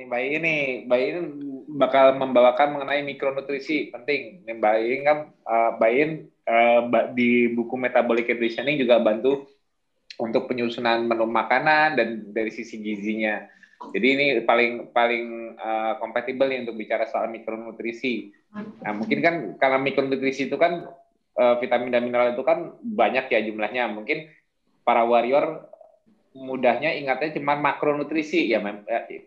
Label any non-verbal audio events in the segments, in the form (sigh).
nih Mbak ini, Mbak ini bakal membawakan mengenai mikronutrisi penting. Nih Mbak ini kan uh, Mbak ini uh, di buku Metabolic Conditioning juga bantu untuk penyusunan menu makanan dan dari sisi gizinya. Jadi ini paling paling uh, nih untuk bicara soal mikronutrisi. Nah mungkin kan karena mikronutrisi itu kan uh, vitamin dan mineral itu kan banyak ya jumlahnya. Mungkin para warrior mudahnya ingatnya cuma makronutrisi ya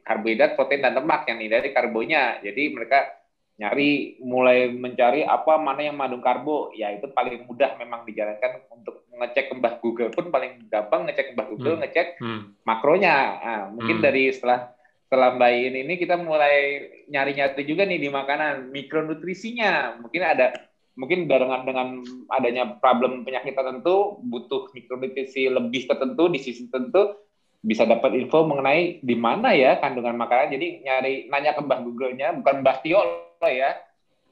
karbohidrat, protein dan lemak yang dari karbonya. Jadi mereka nyari mulai mencari apa mana yang mengandung karbo ya itu paling mudah memang dijalankan untuk ngecek kembah Google pun paling gampang ngecek kembah Google hmm. ngecek hmm. makronya nah, mungkin hmm. dari setelah setelah Mbak ini kita mulai nyari-nyari juga nih di makanan mikronutrisinya mungkin ada mungkin dengan dengan adanya problem penyakit tertentu butuh mikronutrisi lebih tertentu di sisi tertentu bisa dapat info mengenai di mana ya kandungan makanan. Jadi nyari nanya ke Mbah Google-nya bukan Mbah Tio loh ya.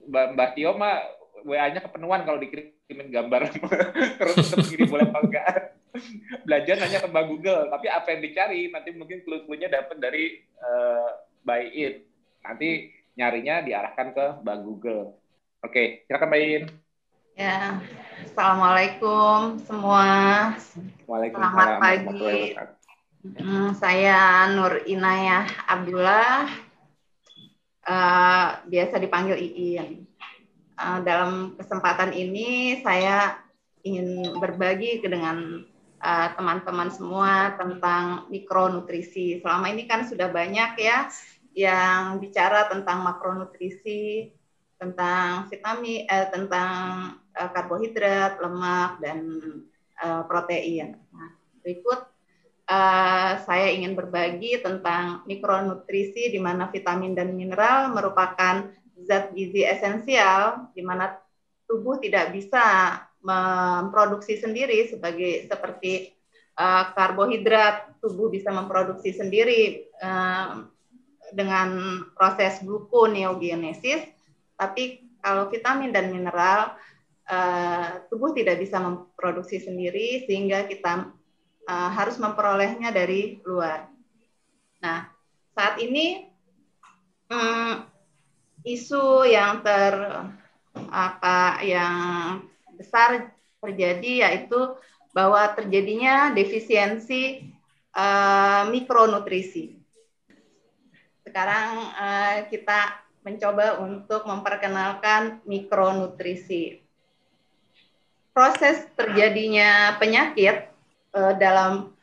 Mbah, Mbah Tio mah WA-nya kepenuhan kalau dikirimin gambar. (laughs) Terus begini boleh apa enggak? (laughs) Belajar nanya ke Mbah Google tapi apa yang dicari nanti mungkin clue-cluenya dapat dari uh, by it nanti nyarinya diarahkan ke Mbah Google Oke, silakan Mbak Iin. Ya, Assalamualaikum semua. Waalaikumsalam. Selamat pagi. Hmm, saya Nur Inayah Abdullah, uh, biasa dipanggil Iin. Uh, dalam kesempatan ini saya ingin berbagi dengan eh, teman-teman uh, semua tentang mikronutrisi. Selama ini kan sudah banyak ya yang bicara tentang makronutrisi, tentang vitamin, eh, tentang eh, karbohidrat, lemak dan eh, protein. Nah, berikut eh, saya ingin berbagi tentang mikronutrisi di mana vitamin dan mineral merupakan zat gizi esensial di mana tubuh tidak bisa memproduksi sendiri sebagai seperti uh, karbohidrat tubuh bisa memproduksi sendiri uh, dengan proses gluconeogenesis tapi kalau vitamin dan mineral uh, tubuh tidak bisa memproduksi sendiri sehingga kita uh, harus memperolehnya dari luar. Nah, saat ini um, isu yang ter apa yang besar terjadi yaitu bahwa terjadinya defisiensi uh, mikronutrisi. Sekarang kita mencoba untuk memperkenalkan mikronutrisi. Proses terjadinya penyakit uh, dalam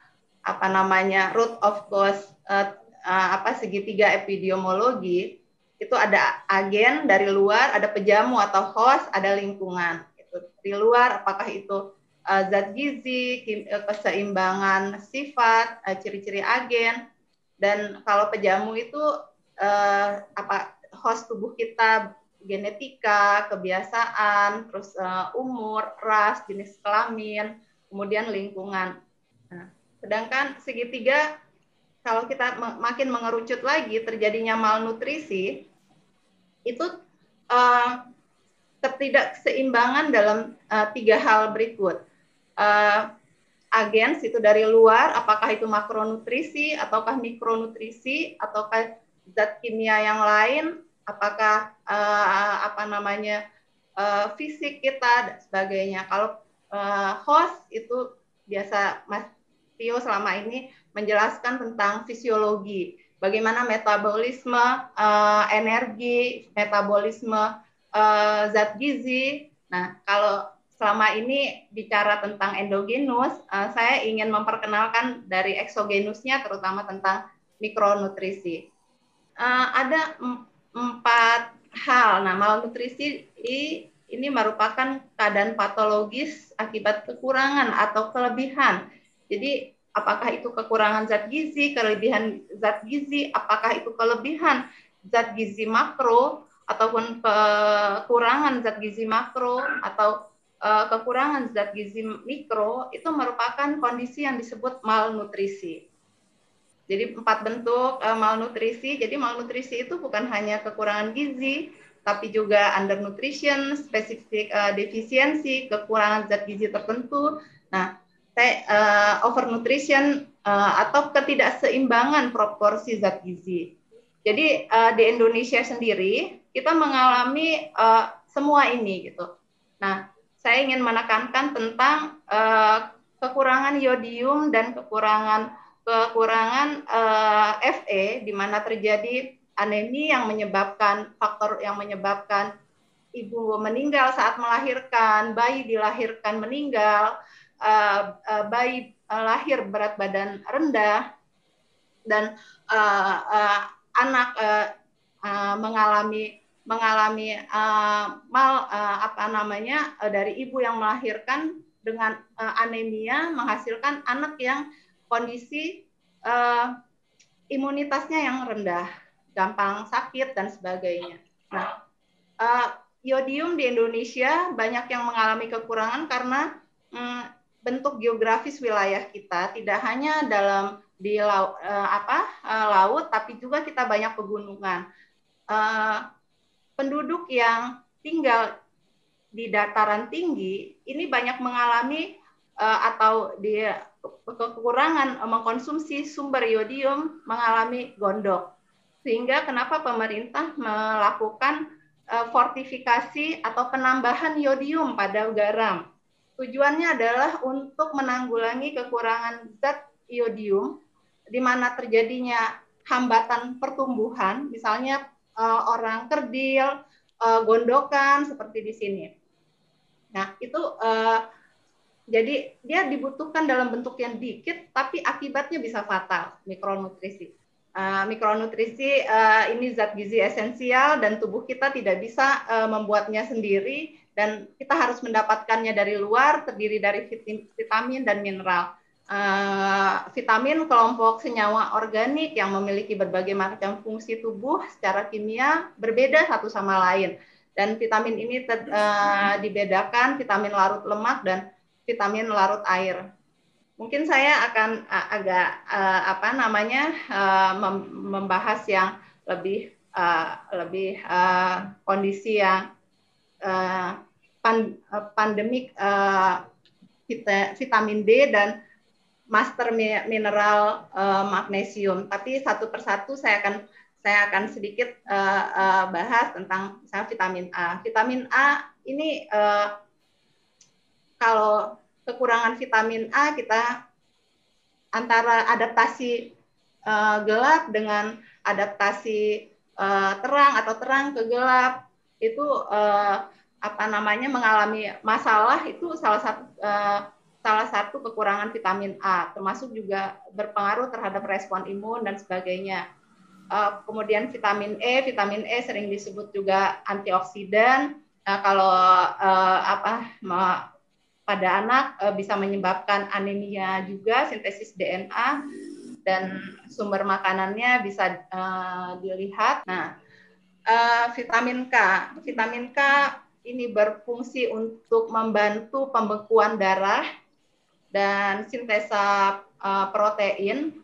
apa namanya root of cause uh, uh, apa segitiga epidemiologi itu ada agen dari luar, ada pejamu atau host, ada lingkungan. Itu di luar apakah itu uh, zat gizi, keseimbangan sifat, ciri-ciri uh, agen dan kalau pejamu itu uh, apa host tubuh kita genetika, kebiasaan, terus uh, umur, ras, jenis kelamin, kemudian lingkungan. Nah, sedangkan segitiga kalau kita makin mengerucut lagi terjadinya malnutrisi itu uh, ketidakseimbangan dalam uh, tiga hal berikut. Uh, agens itu dari luar, apakah itu makronutrisi, ataukah mikronutrisi, ataukah zat kimia yang lain, apakah uh, apa namanya uh, fisik kita dan sebagainya. Kalau uh, host itu biasa Mas Tio selama ini menjelaskan tentang fisiologi, bagaimana metabolisme uh, energi, metabolisme uh, zat gizi. Nah, kalau selama ini bicara tentang endogenus, uh, saya ingin memperkenalkan dari eksogenusnya, terutama tentang mikronutrisi uh, ada empat hal. Nah, malnutrisi ini merupakan keadaan patologis akibat kekurangan atau kelebihan. Jadi, apakah itu kekurangan zat gizi, kelebihan zat gizi, apakah itu kelebihan zat gizi makro ataupun kekurangan zat gizi makro atau uh, kekurangan zat gizi mikro itu merupakan kondisi yang disebut malnutrisi. Jadi empat bentuk uh, malnutrisi. Jadi malnutrisi itu bukan hanya kekurangan gizi, tapi juga undernutrition, spesifik uh, defisiensi, kekurangan zat gizi tertentu. Nah, uh, overnutrition uh, atau ketidakseimbangan proporsi zat gizi. Jadi uh, di Indonesia sendiri kita mengalami uh, semua ini gitu. Nah, saya ingin menekankan tentang uh, kekurangan yodium dan kekurangan kekurangan uh, Fe di mana terjadi anemi yang menyebabkan faktor yang menyebabkan ibu meninggal saat melahirkan, bayi dilahirkan meninggal, uh, uh, bayi uh, lahir berat badan rendah dan uh, uh, anak uh, uh, mengalami mengalami uh, mal uh, apa namanya uh, dari ibu yang melahirkan dengan uh, anemia menghasilkan anak yang kondisi uh, imunitasnya yang rendah, gampang sakit dan sebagainya. Nah, uh, yodium di Indonesia banyak yang mengalami kekurangan karena um, bentuk geografis wilayah kita tidak hanya dalam di laut, uh, apa uh, laut, tapi juga kita banyak pegunungan. Uh, penduduk yang tinggal di dataran tinggi ini banyak mengalami atau di kekurangan mengkonsumsi sumber yodium mengalami gondok. Sehingga kenapa pemerintah melakukan uh, fortifikasi atau penambahan yodium pada garam. Tujuannya adalah untuk menanggulangi kekurangan zat yodium di mana terjadinya hambatan pertumbuhan, misalnya orang kerdil, gondokan seperti di sini. Nah, itu jadi dia dibutuhkan dalam bentuk yang dikit, tapi akibatnya bisa fatal mikronutrisi. Uh, mikronutrisi uh, ini zat gizi esensial dan tubuh kita tidak bisa uh, membuatnya sendiri dan kita harus mendapatkannya dari luar terdiri dari vitamin dan mineral uh, vitamin kelompok senyawa organik yang memiliki berbagai macam fungsi tubuh secara kimia berbeda satu sama lain. Dan vitamin ini ter, uh, dibedakan vitamin larut lemak dan vitamin larut air. Mungkin saya akan agak apa namanya membahas yang lebih lebih kondisi yang pan, pandemik vitamin D dan master mineral magnesium. Tapi satu persatu saya akan saya akan sedikit bahas tentang misalnya vitamin A. Vitamin A ini kalau kekurangan vitamin A kita antara adaptasi uh, gelap dengan adaptasi uh, terang atau terang ke gelap itu uh, apa namanya mengalami masalah itu salah satu uh, salah satu kekurangan vitamin A, termasuk juga berpengaruh terhadap respon imun dan sebagainya. Uh, kemudian vitamin E, vitamin E sering disebut juga antioksidan. Nah, kalau uh, apa pada anak uh, bisa menyebabkan anemia juga, sintesis DNA dan sumber makanannya bisa uh, dilihat. Nah, uh, vitamin K, vitamin K ini berfungsi untuk membantu pembekuan darah dan sintesa uh, protein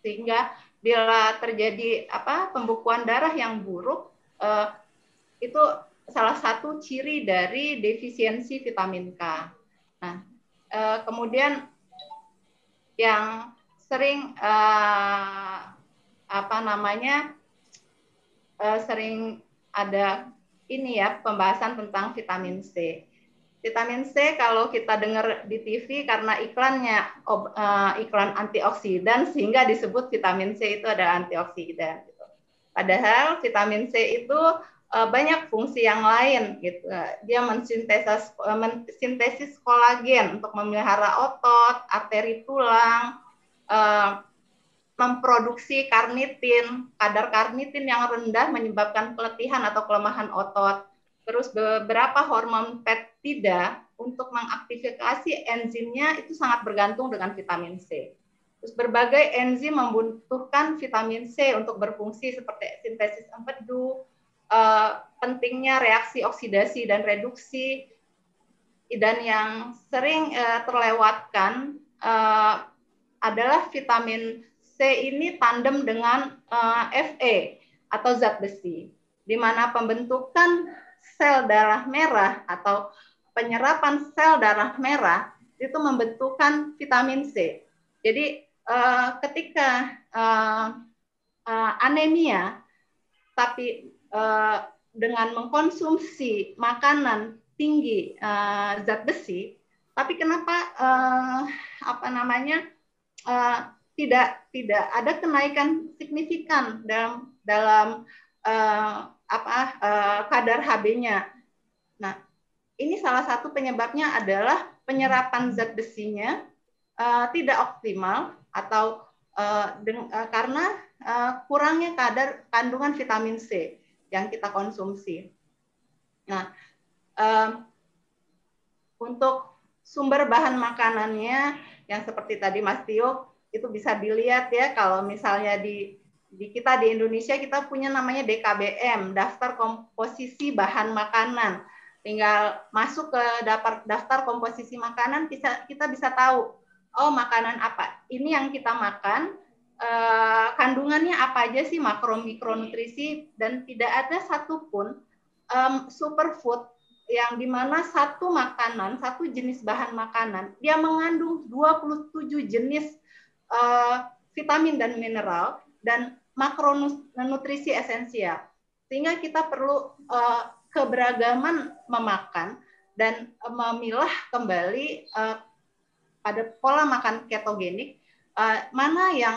sehingga bila terjadi apa pembekuan darah yang buruk uh, itu salah satu ciri dari defisiensi vitamin K. Uh, kemudian yang sering uh, apa namanya uh, sering ada ini ya pembahasan tentang vitamin C. Vitamin C kalau kita dengar di TV karena iklannya uh, iklan antioksidan sehingga disebut vitamin C itu ada antioksidan. Gitu. Padahal vitamin C itu uh, banyak fungsi yang lain gitu. Dia mensintesis uh, mensintesis kolagen untuk memelihara otot, arteri tulang, uh, memproduksi karnitin. Kadar karnitin yang rendah menyebabkan keletihan atau kelemahan otot terus beberapa hormon peptida untuk mengaktifasi enzimnya itu sangat bergantung dengan vitamin C. Terus berbagai enzim membutuhkan vitamin C untuk berfungsi seperti sintesis empedu, uh, pentingnya reaksi oksidasi dan reduksi, dan yang sering uh, terlewatkan uh, adalah vitamin C ini tandem dengan uh, Fe atau zat besi, di mana pembentukan sel darah merah atau penyerapan sel darah merah itu membentukkan vitamin C. Jadi uh, ketika uh, uh, anemia, tapi uh, dengan mengkonsumsi makanan tinggi uh, zat besi, tapi kenapa uh, apa namanya tidak tidak ada kenaikan signifikan dalam dalam apa kadar HB-nya. Nah, ini salah satu penyebabnya adalah penyerapan zat besinya tidak optimal atau karena kurangnya kadar kandungan vitamin C yang kita konsumsi. Nah, uh, untuk sumber bahan makanannya yang seperti tadi Mas Tio itu bisa dilihat ya kalau misalnya di di kita di Indonesia kita punya namanya DKBM, daftar komposisi bahan makanan tinggal masuk ke daftar daftar komposisi makanan bisa kita bisa tahu oh makanan apa ini yang kita makan eh, kandungannya apa aja sih makro mikronutrisi dan tidak ada satupun um, superfood yang di mana satu makanan satu jenis bahan makanan dia mengandung 27 jenis uh, vitamin dan mineral dan makronutrisi esensial. Sehingga kita perlu uh, keberagaman memakan dan memilah kembali uh, pada pola makan ketogenik uh, mana yang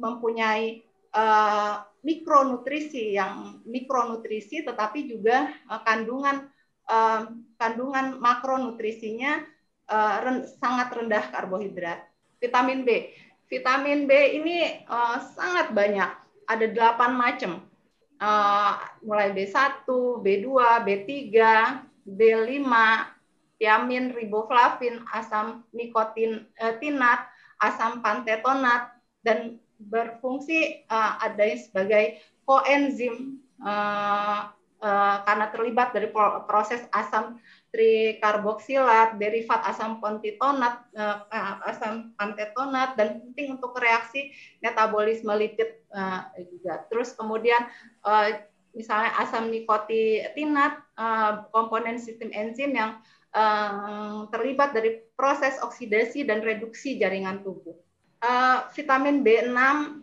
mempunyai uh, mikronutrisi yang mikronutrisi tetapi juga uh, kandungan uh, kandungan makronutrisinya uh, ren sangat rendah karbohidrat. Vitamin B. Vitamin B ini uh, sangat banyak, ada delapan macam uh, mulai B1, B2, B3, B5, tiamin, riboflavin, asam nikotin uh, tinat, asam pantetonat dan berfungsi uh, ada sebagai koenzim uh, uh, karena terlibat dari proses asam trikarboksilat, derivat asam pontitonat, uh, asam pantetonat, dan penting untuk reaksi metabolisme lipid uh, juga. Terus kemudian uh, misalnya asam nikotinat, uh, komponen sistem enzim yang terlibat dari proses oksidasi dan reduksi jaringan tubuh. Uh, vitamin B6,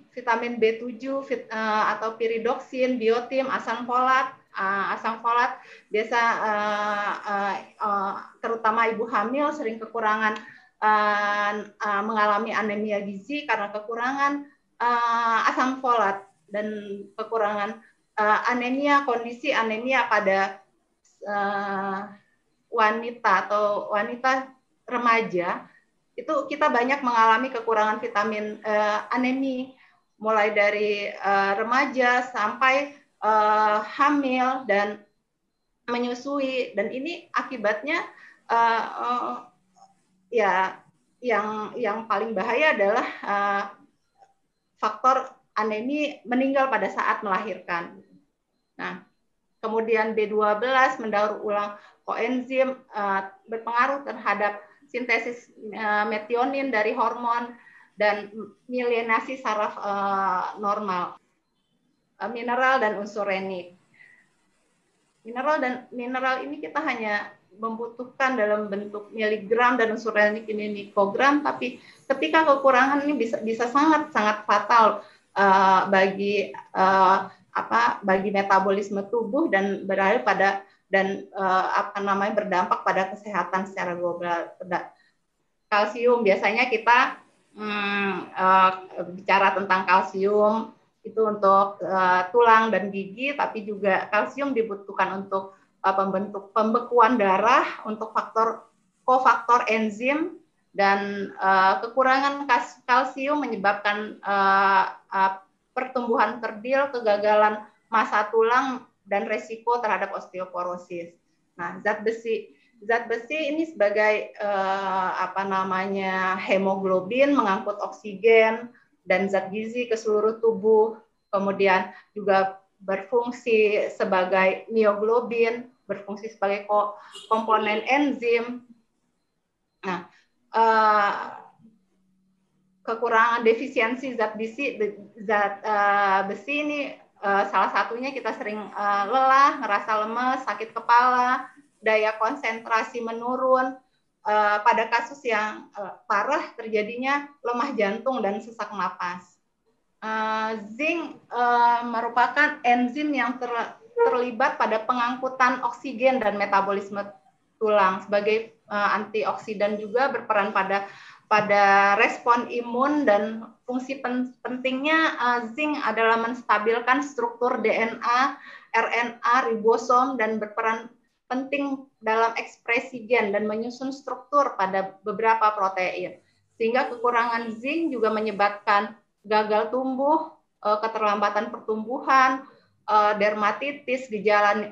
vitamin B7 vit, uh, atau piridoksin, biotin, asam folat, uh, asam folat biasa uh, uh, uh, terutama ibu hamil sering kekurangan uh, uh, mengalami anemia gizi karena kekurangan uh, asam folat dan kekurangan uh, anemia kondisi anemia pada uh, wanita atau wanita remaja itu kita banyak mengalami kekurangan vitamin uh, anemi mulai dari uh, remaja sampai uh, hamil dan menyusui dan ini akibatnya uh, uh, ya yang yang paling bahaya adalah uh, faktor anemi meninggal pada saat melahirkan. Nah, kemudian B12 mendaur ulang koenzim uh, berpengaruh terhadap sintesis uh, metionin dari hormon dan milenasi saraf uh, normal. Uh, mineral dan unsur renik. Mineral dan mineral ini kita hanya membutuhkan dalam bentuk miligram dan unsur renik ini mikogram, tapi ketika kekurangan ini bisa bisa sangat sangat fatal bagi apa bagi metabolisme tubuh dan berada pada dan uh, apa namanya berdampak pada kesehatan secara global. Kalsium biasanya kita hmm, uh, bicara tentang kalsium itu untuk uh, tulang dan gigi, tapi juga kalsium dibutuhkan untuk uh, pembentuk pembekuan darah, untuk faktor kofaktor enzim dan uh, kekurangan kalsium menyebabkan uh, uh, pertumbuhan kerdil, kegagalan masa tulang dan resiko terhadap osteoporosis. Nah, zat besi zat besi ini sebagai uh, apa namanya hemoglobin mengangkut oksigen dan zat gizi ke seluruh tubuh, kemudian juga berfungsi sebagai mioglobin, berfungsi sebagai komponen enzim. Nah, uh, kekurangan defisiensi zat besi zat uh, besi ini uh, salah satunya kita sering uh, lelah, ngerasa lemes, sakit kepala, daya konsentrasi menurun, uh, pada kasus yang uh, parah terjadinya lemah jantung dan sesak napas. uh, zinc uh, merupakan enzim yang ter, terlibat pada pengangkutan oksigen dan metabolisme tulang sebagai uh, antioksidan juga berperan pada pada respon imun dan fungsi pentingnya uh, zinc adalah menstabilkan struktur DNA, RNA, ribosom dan berperan penting dalam ekspresi gen dan menyusun struktur pada beberapa protein. Sehingga kekurangan zinc juga menyebabkan gagal tumbuh, uh, keterlambatan pertumbuhan, uh, dermatitis, gejala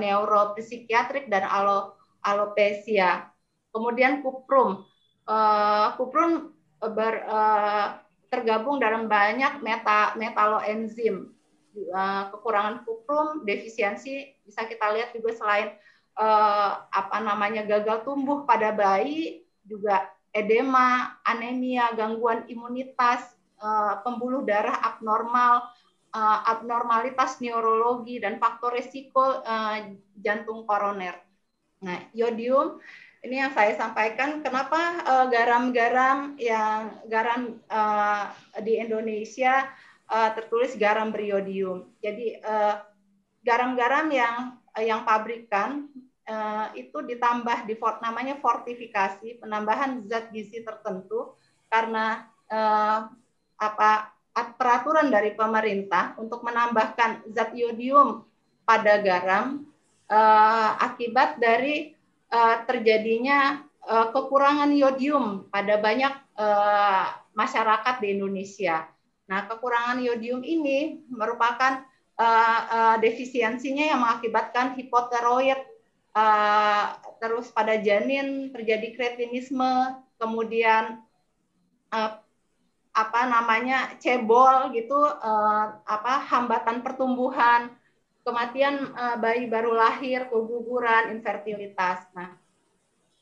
neuropsikiatrik dan alo alopecia. Kemudian kuprum. Uh, kuprum ber, uh, tergabung dalam banyak meta metaloenzim. Uh, kekurangan kuprum, defisiensi bisa kita lihat juga selain uh, apa namanya gagal tumbuh pada bayi, juga edema, anemia, gangguan imunitas, uh, pembuluh darah abnormal, uh, abnormalitas neurologi dan faktor risiko uh, jantung koroner. Nah, yodium ini yang saya sampaikan kenapa eh, garam-garam uh, yang garam uh, di Indonesia uh, tertulis garam beriodium. Jadi garam-garam uh, yang yang pabrikan uh, itu ditambah di namanya fortifikasi, penambahan zat gizi tertentu karena uh, apa peraturan dari pemerintah untuk menambahkan zat iodium pada garam uh, akibat dari uh, terjadinya uh, kekurangan yodium pada banyak uh, masyarakat di Indonesia. Nah, kekurangan yodium ini merupakan uh, uh, defisiensinya yang mengakibatkan hipoteroid, uh, terus pada janin terjadi kretinisme, kemudian uh, apa namanya cebol gitu, uh, apa hambatan pertumbuhan, kematian uh, bayi baru lahir, keguguran, infertilitas. Nah,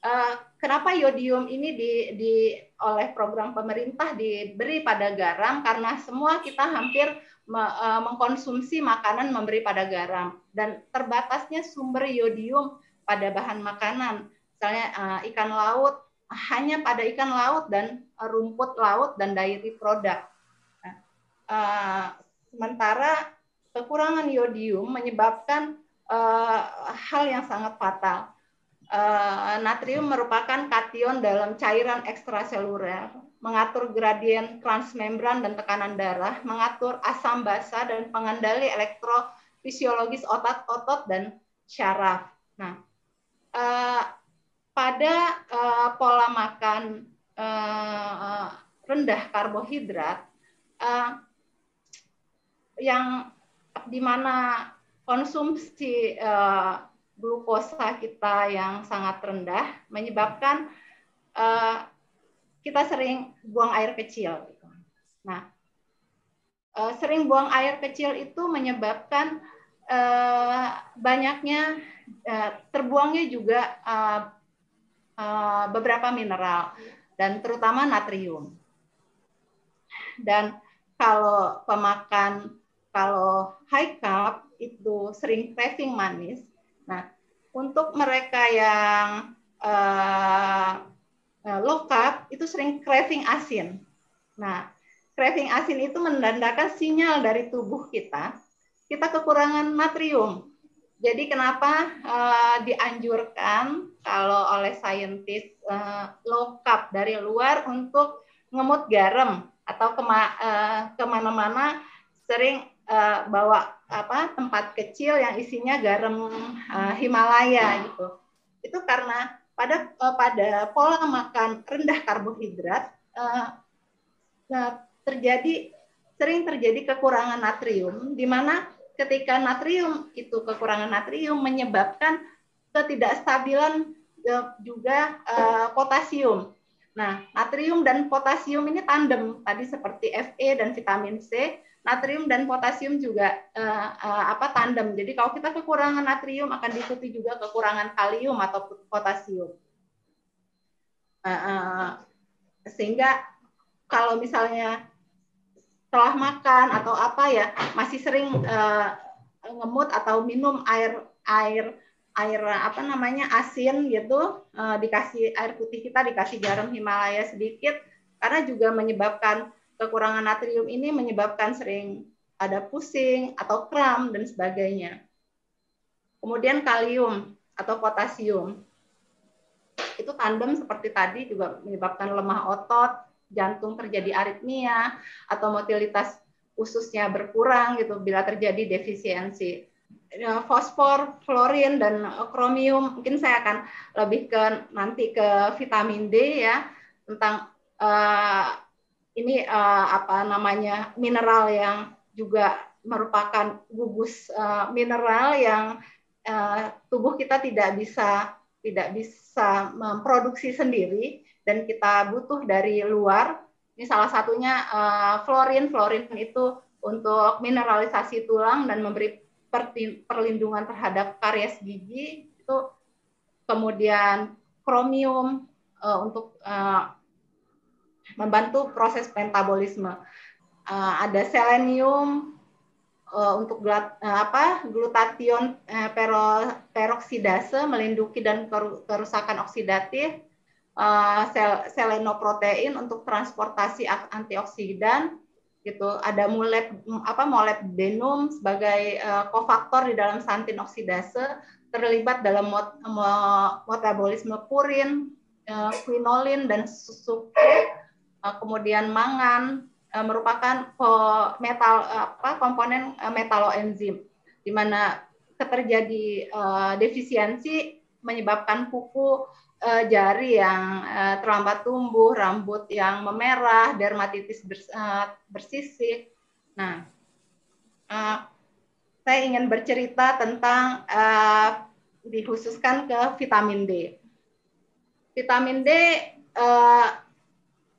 uh, kenapa yodium ini di, di oleh program pemerintah diberi pada garam? Karena semua kita hampir me, uh, mengkonsumsi makanan memberi pada garam dan terbatasnya sumber yodium pada bahan makanan, misalnya uh, ikan laut hanya pada ikan laut dan rumput laut dan dairy product. Nah, uh, sementara kekurangan yodium menyebabkan uh, hal yang sangat fatal. Uh, natrium merupakan kation dalam cairan ekstraseluler, mengatur gradien transmembran dan tekanan darah, mengatur asam basa dan pengendali elektrofisiologis otot-otot dan syaraf. Nah, uh, pada uh, pola makan uh, rendah karbohidrat, uh, yang di mana konsumsi uh, glukosa kita yang sangat rendah menyebabkan uh, kita sering buang air kecil. Gitu. Nah, uh, sering buang air kecil itu menyebabkan banyaknya terbuangnya juga beberapa mineral dan terutama natrium. Dan kalau pemakan kalau high carb itu sering craving manis. Nah, untuk mereka yang uh, low carb itu sering craving asin. Nah, craving asin itu menandakan sinyal dari tubuh kita kita kekurangan natrium. Jadi kenapa uh, dianjurkan kalau oleh saintis uh, low carb dari luar untuk ngemut garam atau kema, uh, ke mana-mana sering uh, bawa apa tempat kecil yang isinya garam uh, Himalaya gitu. Itu karena pada uh, pada pola makan rendah karbohidrat uh, uh, terjadi sering terjadi kekurangan natrium di mana ketika natrium itu kekurangan natrium menyebabkan ketidakstabilan juga uh, potasium. Nah, natrium dan potasium ini tandem tadi seperti Fe dan vitamin C natrium dan potasium juga uh, uh, apa tandem. Jadi kalau kita kekurangan natrium akan diikuti juga kekurangan kalium atau potasium. Uh, uh, sehingga kalau misalnya setelah makan atau apa ya masih sering uh, ngemut atau minum air air air apa namanya asin gitu uh, dikasih air putih kita dikasih garam Himalaya sedikit karena juga menyebabkan kekurangan natrium ini menyebabkan sering ada pusing atau kram dan sebagainya. Kemudian kalium atau potasium. Itu tandem seperti tadi juga menyebabkan lemah otot, jantung terjadi aritmia atau motilitas ususnya berkurang gitu bila terjadi defisiensi. Ya, fosfor, fluorin dan kromium mungkin saya akan lebih ke nanti ke vitamin D ya tentang uh, ini uh, apa namanya mineral yang juga merupakan gugus uh, mineral yang uh, tubuh kita tidak bisa tidak bisa memproduksi sendiri dan kita butuh dari luar. Ini salah satunya uh, fluorin. Fluorin itu untuk mineralisasi tulang dan memberi perlindungan terhadap karies gigi. Itu kemudian kromium uh, untuk uh, membantu proses metabolisme. Uh, ada selenium uh, untuk glat, uh, apa glutation uh, pero, peroksidase melindungi dan kerusakan oksidatif. Uh, sel, selenoprotein untuk transportasi antioksidan gitu. Ada moleb apa molybdenum sebagai uh, kofaktor di dalam santin oksidase terlibat dalam mot, metabolisme purin, uh, quinolin dan susu kemudian mangan uh, merupakan metal apa komponen metaloenzim di mana terjadi defisiensi menyebabkan kuku jari yang terlambat tumbuh, rambut yang memerah, dermatitis bers, bersisik. Nah, saya ingin bercerita tentang dikhususkan ke vitamin D. Vitamin D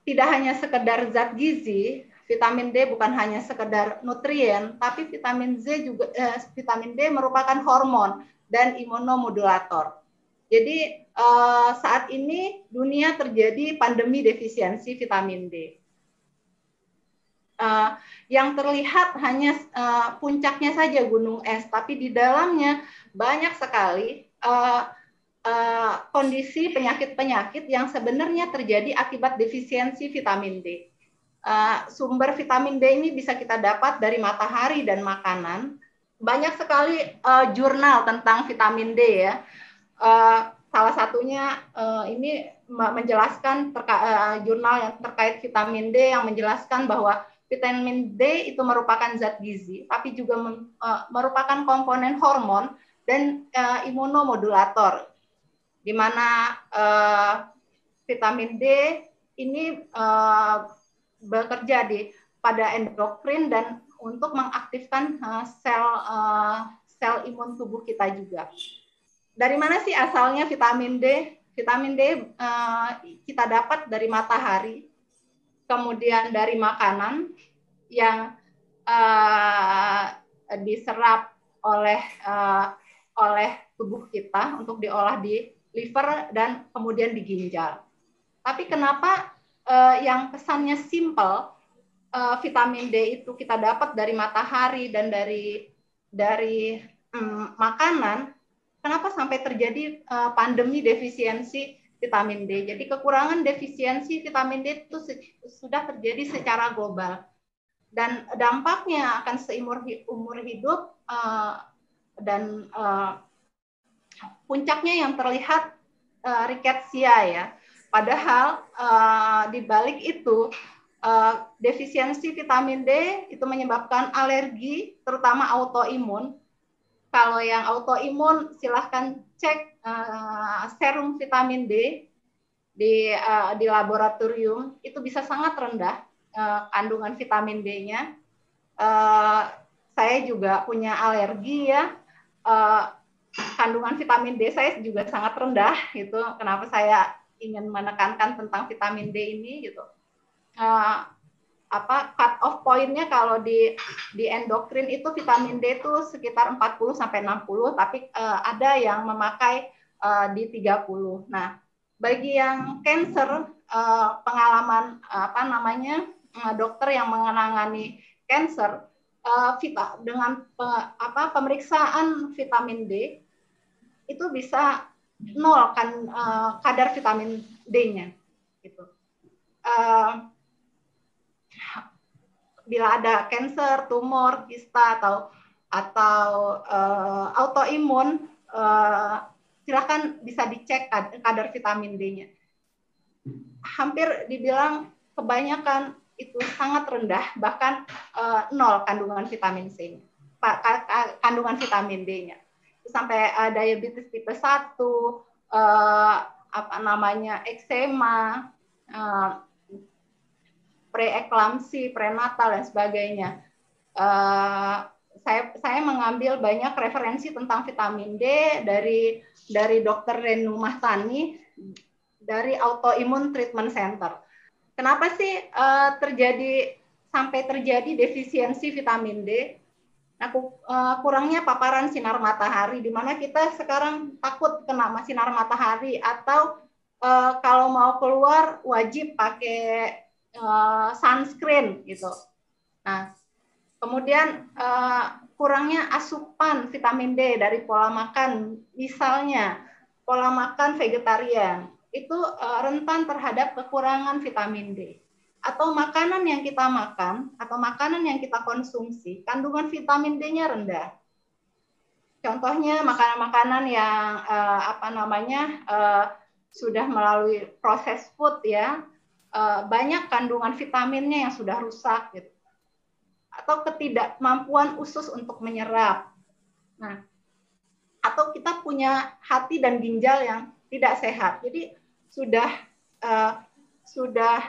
tidak hanya sekedar zat gizi, vitamin D bukan hanya sekedar nutrien, tapi vitamin Z juga eh, vitamin D merupakan hormon dan imunomodulator. Jadi uh, saat ini dunia terjadi pandemi defisiensi vitamin D. Uh, yang terlihat hanya uh, puncaknya saja gunung es, tapi di dalamnya banyak sekali uh, uh, kondisi penyakit-penyakit yang sebenarnya terjadi akibat defisiensi vitamin D. Uh, sumber vitamin D ini bisa kita dapat dari matahari dan makanan. Banyak sekali uh, jurnal tentang vitamin D ya uh, salah satunya uh, ini menjelaskan terka, uh, jurnal yang terkait vitamin D yang menjelaskan bahwa vitamin D itu merupakan zat gizi, tapi juga mem, uh, merupakan komponen hormon dan uh, imunomodulator, di mana uh, vitamin D ini uh, bekerja di pada endokrin dan untuk mengaktifkan uh, sel uh, sel imun tubuh kita juga dari mana sih asalnya vitamin D? Vitamin D uh, kita dapat dari matahari, kemudian dari makanan yang uh, diserap oleh uh, oleh tubuh kita untuk diolah di liver dan kemudian di ginjal. Tapi kenapa uh, yang pesannya simple uh, vitamin D itu kita dapat dari matahari dan dari dari um, makanan kenapa sampai terjadi uh, pandemi defisiensi vitamin D. Jadi kekurangan defisiensi vitamin D itu sudah terjadi secara global dan dampaknya akan seumur umur hidup uh, dan uh, puncaknya yang terlihat uh, riketsia ya. Padahal uh, di balik itu uh, defisiensi vitamin D itu menyebabkan alergi terutama autoimun kalau yang autoimun silahkan cek uh, serum vitamin D di uh, di laboratorium itu bisa sangat rendah uh, kandungan vitamin D-nya. Uh, saya juga punya alergi ya. Uh, kandungan vitamin D saya juga sangat rendah itu kenapa saya ingin menekankan tentang vitamin D ini gitu. Uh, apa cut off pointnya kalau di di endokrin itu vitamin D itu sekitar 40 sampai 60 tapi uh, ada yang memakai uh, di 30. Nah, bagi yang cancer uh, pengalaman apa namanya uh, dokter yang menangani cancer uh, vita, dengan pe, apa pemeriksaan vitamin D itu bisa nol kan uh, kadar vitamin D-nya gitu. Uh, bila ada cancer, tumor, kista atau atau uh, autoimun uh, silakan bisa dicek kadar vitamin D-nya. Hampir dibilang kebanyakan itu sangat rendah, bahkan uh, nol kandungan vitamin C-nya, kandungan vitamin D-nya. Sampai uh, diabetes tipe 1, uh, apa namanya, eksema, uh, preeklamsi, prenatal dan sebagainya. Uh, saya saya mengambil banyak referensi tentang vitamin D dari dari Dr. Renu Mahtani dari Autoimmune Treatment Center. Kenapa sih uh, terjadi sampai terjadi defisiensi vitamin D? Nah, uh, kurangnya paparan sinar matahari, di mana kita sekarang takut kena sinar matahari atau uh, kalau mau keluar wajib pakai uh, sunscreen gitu. Nah, Kemudian uh, kurangnya asupan vitamin D dari pola makan, misalnya pola makan vegetarian itu uh, rentan terhadap kekurangan vitamin D. Atau makanan yang kita makan atau makanan yang kita konsumsi kandungan vitamin D-nya rendah. Contohnya makanan-makanan yang uh, apa namanya uh, sudah melalui proses food ya, uh, banyak kandungan vitaminnya yang sudah rusak gitu atau ketidakmampuan usus untuk menyerap. Nah, atau kita punya hati dan ginjal yang tidak sehat. Jadi sudah uh, sudah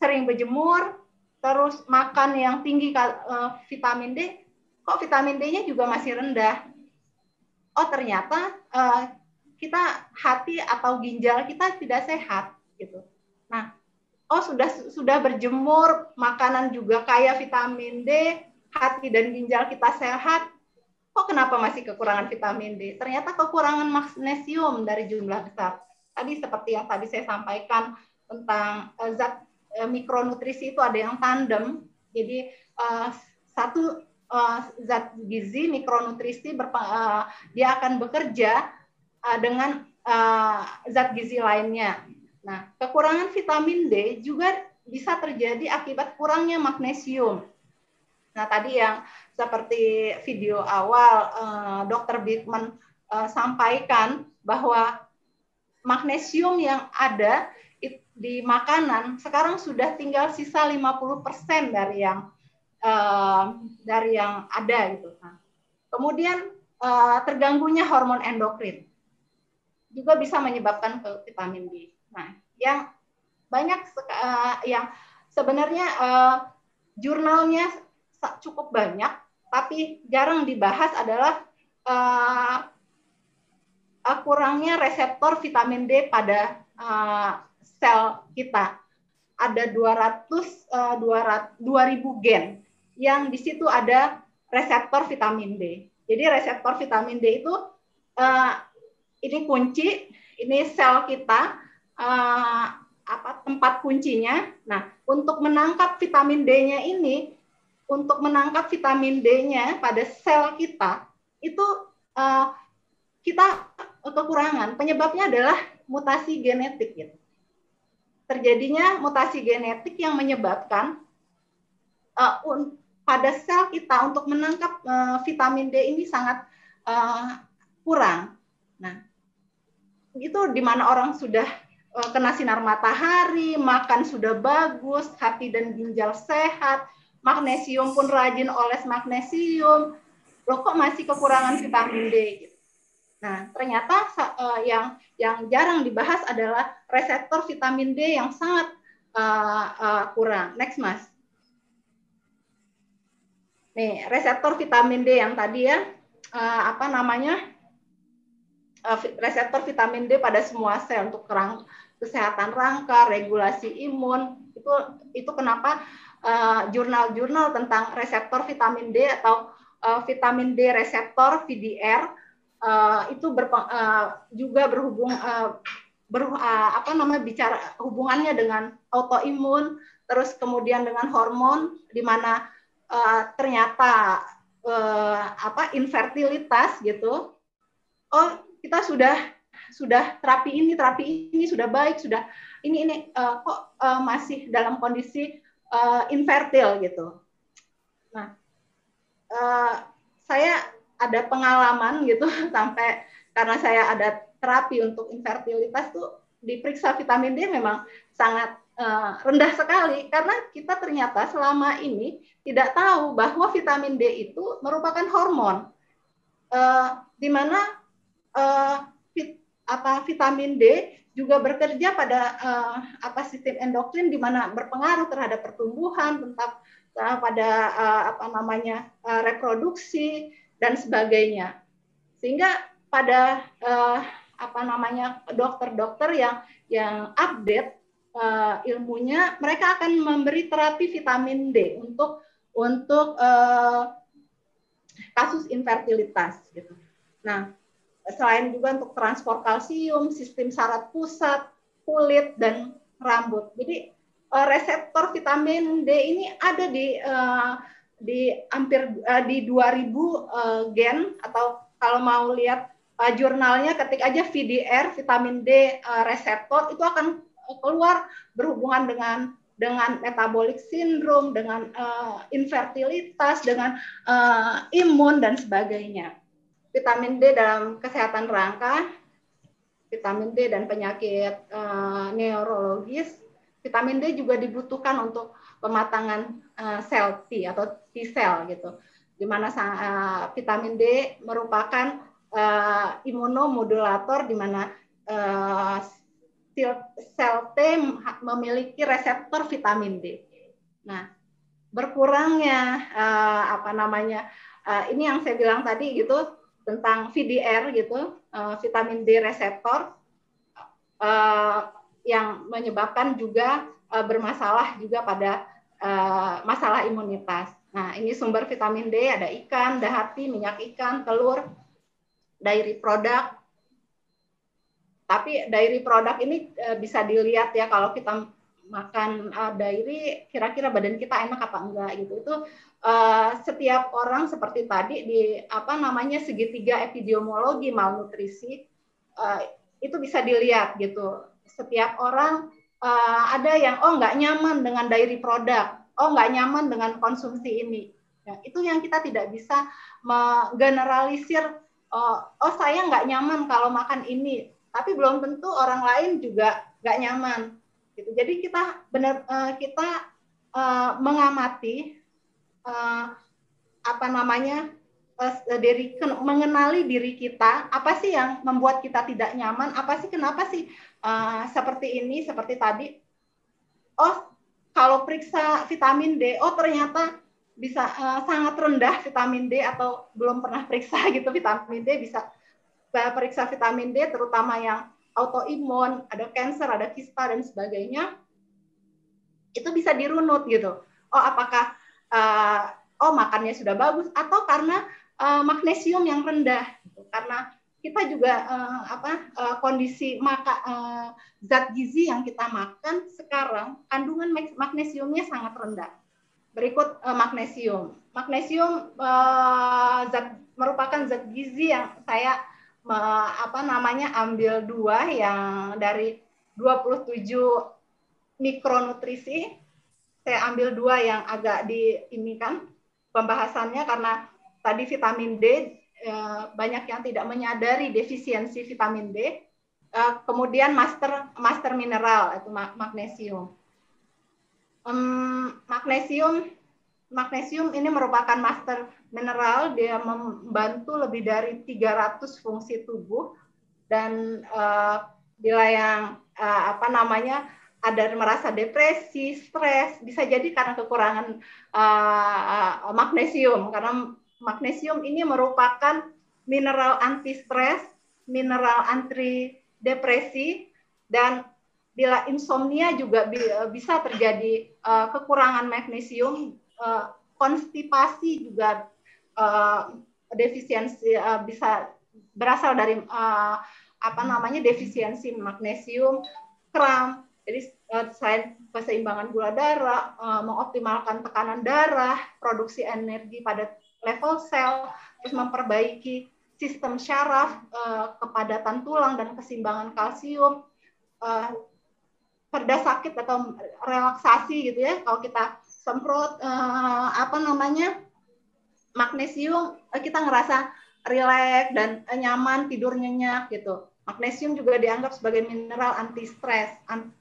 sering berjemur, terus makan yang tinggi uh, vitamin D, kok vitamin D-nya juga masih rendah. Oh ternyata uh, kita hati atau ginjal kita tidak sehat gitu. Nah oh sudah sudah berjemur, makanan juga kaya vitamin D, hati dan ginjal kita sehat, kok kenapa masih kekurangan vitamin D? Ternyata kekurangan magnesium dari jumlah besar. Tadi seperti yang tadi saya sampaikan tentang uh, zat uh, mikronutrisi itu ada yang tandem. Jadi uh, satu uh, zat gizi mikronutrisi uh, dia akan bekerja uh, dengan uh, zat gizi lainnya. Nah, kekurangan vitamin D juga bisa terjadi akibat kurangnya magnesium. Nah, tadi yang seperti video awal eh, Dr. Bittman eh, sampaikan bahwa magnesium yang ada di makanan sekarang sudah tinggal sisa 50% dari yang eh, dari yang ada gitu. Nah, kemudian eh, terganggunya hormon endokrin juga bisa menyebabkan ke vitamin D. Nah, yang banyak uh, yang sebenarnya uh, jurnalnya cukup banyak, tapi jarang dibahas adalah uh, uh, kurangnya reseptor vitamin D pada uh, sel kita. Ada 200 uh, 200 2000 gen yang di situ ada reseptor vitamin D. Jadi reseptor vitamin D itu uh, ini kunci, ini sel kita apa tempat kuncinya. Nah, untuk menangkap vitamin D-nya ini, untuk menangkap vitamin D-nya pada sel kita itu kita kekurangan. Penyebabnya adalah mutasi genetik. Gitu. Terjadinya mutasi genetik yang menyebabkan uh, pada sel kita untuk menangkap uh, vitamin D ini sangat uh, kurang. Nah, itu di mana orang sudah Eh, kena sinar matahari, makan sudah bagus, hati dan ginjal sehat, magnesium pun rajin oles magnesium, loh kok masih kekurangan vitamin D? Gitu. Nah, ternyata uh, yang yang jarang dibahas adalah reseptor vitamin D yang sangat uh, uh, kurang. Next, Mas. Nih, reseptor vitamin D yang tadi ya, uh, apa namanya? uh, reseptor vitamin D pada semua sel untuk kerang kesehatan rangka, regulasi imun. Itu itu kenapa jurnal-jurnal uh, tentang reseptor vitamin D atau uh, vitamin D reseptor VDR uh, itu uh, juga berhubung uh, ber, uh, apa namanya bicara hubungannya dengan autoimun, terus kemudian dengan hormon di mana uh, ternyata uh, apa infertilitas gitu. Oh, kita sudah sudah terapi ini terapi ini sudah baik sudah ini ini uh, kok uh, masih dalam kondisi uh, infertil gitu Nah, uh, saya ada pengalaman gitu (laughs) sampai karena saya ada terapi untuk infertilitas tuh diperiksa vitamin D memang sangat uh, rendah sekali. Karena kita ternyata selama ini tidak tahu bahwa vitamin D itu merupakan hormon uh, di mana uh, vit, apa vitamin D juga bekerja pada uh, apa sistem endokrin di mana berpengaruh terhadap pertumbuhan uh, pada uh, apa namanya uh, reproduksi dan sebagainya sehingga pada uh, apa namanya dokter-dokter yang yang update uh, ilmunya mereka akan memberi terapi vitamin D untuk untuk uh, kasus infertilitas gitu. Nah, selain juga untuk transport kalsium, sistem saraf pusat, kulit dan rambut. Jadi uh, reseptor vitamin D ini ada di uh, di hampir uh, di 2000 uh, gen atau kalau mau lihat uh, jurnalnya ketik aja VDR vitamin D uh, reseptor itu akan keluar berhubungan dengan dengan metabolic syndrome, dengan uh, infertilitas, dengan uh, imun dan sebagainya. Vitamin D dalam kesehatan rangka, vitamin D dan penyakit uh, neurologis, vitamin D juga dibutuhkan untuk pematangan uh, sel T atau T sel gitu, di mana uh, vitamin D merupakan uh, imunomodulator di mana uh, sel T memiliki reseptor vitamin D. Nah, berkurangnya uh, apa namanya uh, ini yang saya bilang tadi gitu tentang VDR gitu uh, vitamin D reseptor uh, yang menyebabkan juga uh, bermasalah juga pada uh, masalah imunitas. Nah, ini sumber vitamin D ada ikan, dahati, minyak ikan, telur, dairy product. Tapi dairy product ini uh, bisa dilihat ya kalau kita makan uh, dairy kira-kira badan kita enak apa enggak gitu. Itu setiap orang seperti tadi di apa namanya segitiga epidemiologi malnutrisi itu bisa dilihat gitu. Setiap orang uh, ada yang oh nggak nyaman dengan dairy product, oh nggak nyaman dengan konsumsi ini. Ya, itu yang kita tidak bisa menggeneralisir oh, oh saya nggak nyaman kalau makan ini, tapi belum tentu orang lain juga nggak nyaman. Gitu. Jadi kita benar uh, kita uh, mengamati uh, apa namanya uh, diri mengenali diri kita apa sih yang membuat kita tidak nyaman apa sih kenapa sih uh, seperti ini seperti tadi oh kalau periksa vitamin D oh ternyata bisa uh, sangat rendah vitamin D atau belum pernah periksa (laughs) gitu vitamin D bisa uh, periksa vitamin D terutama yang autoimun, ada cancer, ada kista dan sebagainya. Itu bisa dirunut gitu. Oh, apakah uh, oh makannya sudah bagus atau karena uh, magnesium yang rendah gitu. Karena kita juga uh, apa uh, kondisi maka uh, zat gizi yang kita makan sekarang kandungan magnesiumnya sangat rendah Berikut uh, magnesium. Magnesium uh, zat merupakan zat gizi yang saya uh, apa namanya ambil dua yang dari 27 mikronutrisi. Saya ambil dua yang agak di kan pembahasannya karena tadi vitamin D banyak yang tidak menyadari defisiensi vitamin D. Uh, kemudian master master mineral itu magnesium um, magnesium magnesium ini merupakan master mineral dia membantu lebih dari 300 fungsi tubuh dan uh, bila yang apa namanya ada merasa depresi, stres, bisa jadi karena kekurangan uh, magnesium karena magnesium ini merupakan mineral anti stres, mineral anti depresi dan bila insomnia juga eh, bisa terjadi uh, kekurangan magnesium, uh, konstipasi juga uh, defisiensi uh, bisa berasal dari uh, apa namanya defisiensi magnesium, kram. Jadi uh, selain keseimbangan gula darah, uh, mengoptimalkan tekanan darah, produksi energi pada level sel, terus memperbaiki sistem syaraf, uh, kepadatan tulang dan keseimbangan kalsium, uh, perda sakit atau relaksasi gitu ya. Kalau kita semprot uh, apa namanya magnesium kita ngerasa rileks dan nyaman tidur nyenyak gitu. Magnesium juga dianggap sebagai mineral anti stres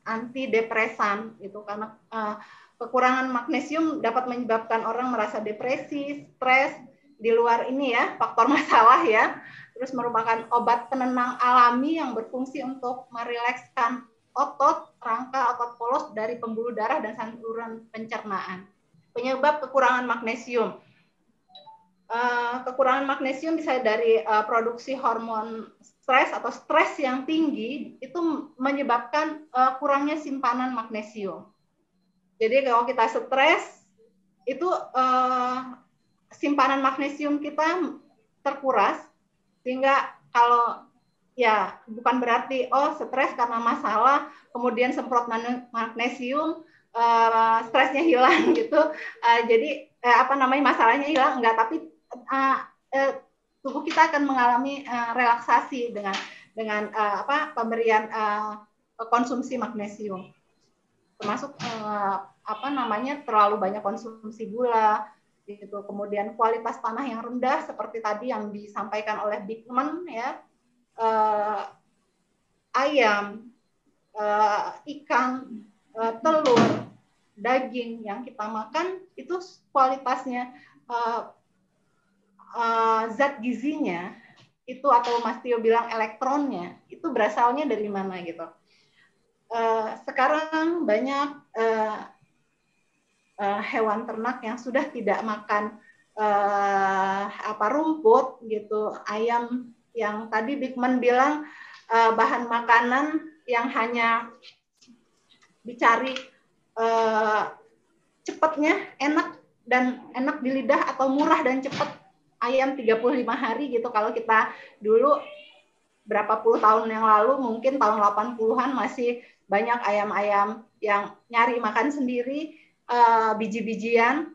anti depresan gitu. Karena uh, kekurangan magnesium dapat menyebabkan orang merasa depresi stres di luar ini ya faktor (laughs) masalah ya. Terus merupakan obat penenang alami yang berfungsi untuk merilekskan otot rangka otot polos dari pembuluh darah dan saluran pencernaan. Penyebab kekurangan magnesium. Uh, kekurangan magnesium bisa dari uh, produksi hormon stres atau stres yang tinggi itu menyebabkan uh, kurangnya simpanan magnesium jadi kalau kita stres itu uh, simpanan magnesium kita terkuras sehingga kalau ya bukan berarti oh stres karena masalah kemudian semprot magnesium uh, stresnya hilang (laughs) gitu. Uh, jadi uh, apa namanya masalahnya hilang enggak tapi uh, uh, tubuh kita akan mengalami uh, relaksasi dengan dengan uh, apa pemberian uh, konsumsi magnesium termasuk uh, apa namanya terlalu banyak konsumsi gula gitu. Kemudian kualitas tanah yang rendah seperti tadi yang disampaikan oleh Bigman ya, uh, ayam, uh, ikan, uh, telur, daging yang kita makan itu kualitasnya uh, uh, zat gizinya itu atau Mas Tio bilang elektronnya itu berasalnya dari mana gitu. Uh, sekarang banyak uh, uh, hewan ternak yang sudah tidak makan uh, apa rumput gitu ayam yang tadi Bigman bilang uh, bahan makanan yang hanya dicari uh, cepatnya enak dan enak di lidah atau murah dan cepat. Ayam 35 hari gitu. Kalau kita dulu berapa puluh tahun yang lalu mungkin tahun 80-an masih banyak ayam-ayam yang nyari makan sendiri uh, biji-bijian,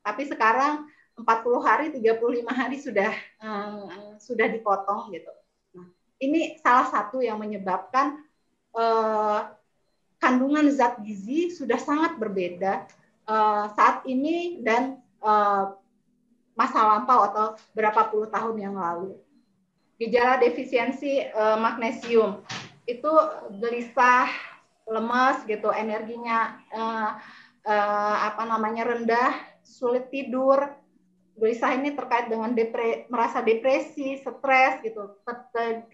tapi sekarang 40 hari, 35 hari sudah uh, sudah dipotong gitu. Nah, ini salah satu yang menyebabkan uh, kandungan zat gizi sudah sangat berbeda uh, saat ini dan uh, masa lampau atau berapa puluh tahun yang lalu. Gejala defisiensi magnesium itu gelisah, lemas gitu, energinya uh, uh, apa namanya rendah, sulit tidur, gelisah ini terkait dengan depre, merasa depresi, stres gitu,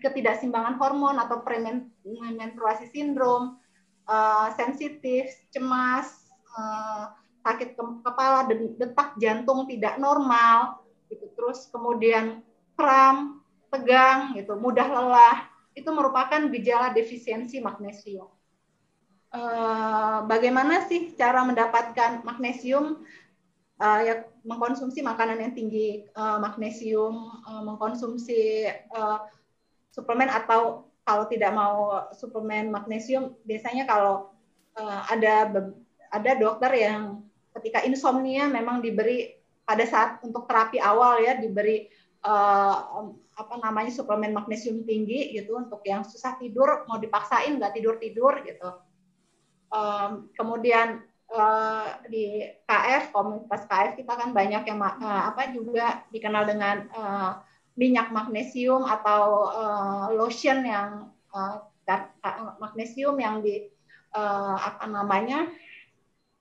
ketidakseimbangan hormon atau premenstruasi sindrom, uh, sensitif, cemas, uh, sakit ke kepala, detak jantung tidak normal, gitu. Terus kemudian kram, tegang, gitu, mudah lelah, itu merupakan gejala defisiensi magnesium. Eh, bagaimana sih cara mendapatkan magnesium? Uh, ya mengkonsumsi makanan yang tinggi uh, magnesium uh, mengkonsumsi uh, suplemen atau kalau tidak mau suplemen magnesium biasanya kalau uh, ada ada dokter yang ketika insomnia memang diberi pada saat untuk terapi awal ya diberi uh, apa namanya suplemen magnesium tinggi gitu untuk yang susah tidur mau dipaksain nggak tidur tidur gitu um, kemudian uh, di KF komunitas KF kita kan banyak yang uh, apa juga dikenal dengan uh, minyak magnesium atau uh, lotion yang uh, magnesium yang di uh, apa namanya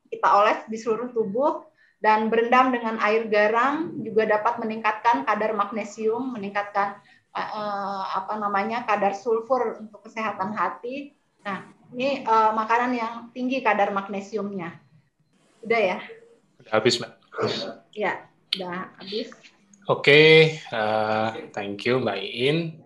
kita oles di seluruh tubuh dan berendam dengan air garam juga dapat meningkatkan kadar magnesium, meningkatkan uh, apa namanya kadar sulfur untuk kesehatan hati. Nah, ini uh, makanan yang tinggi kadar magnesiumnya. Udah ya? Udah habis, Mbak. Ya, udah habis. Oke, okay, uh, thank you Mbak Iin.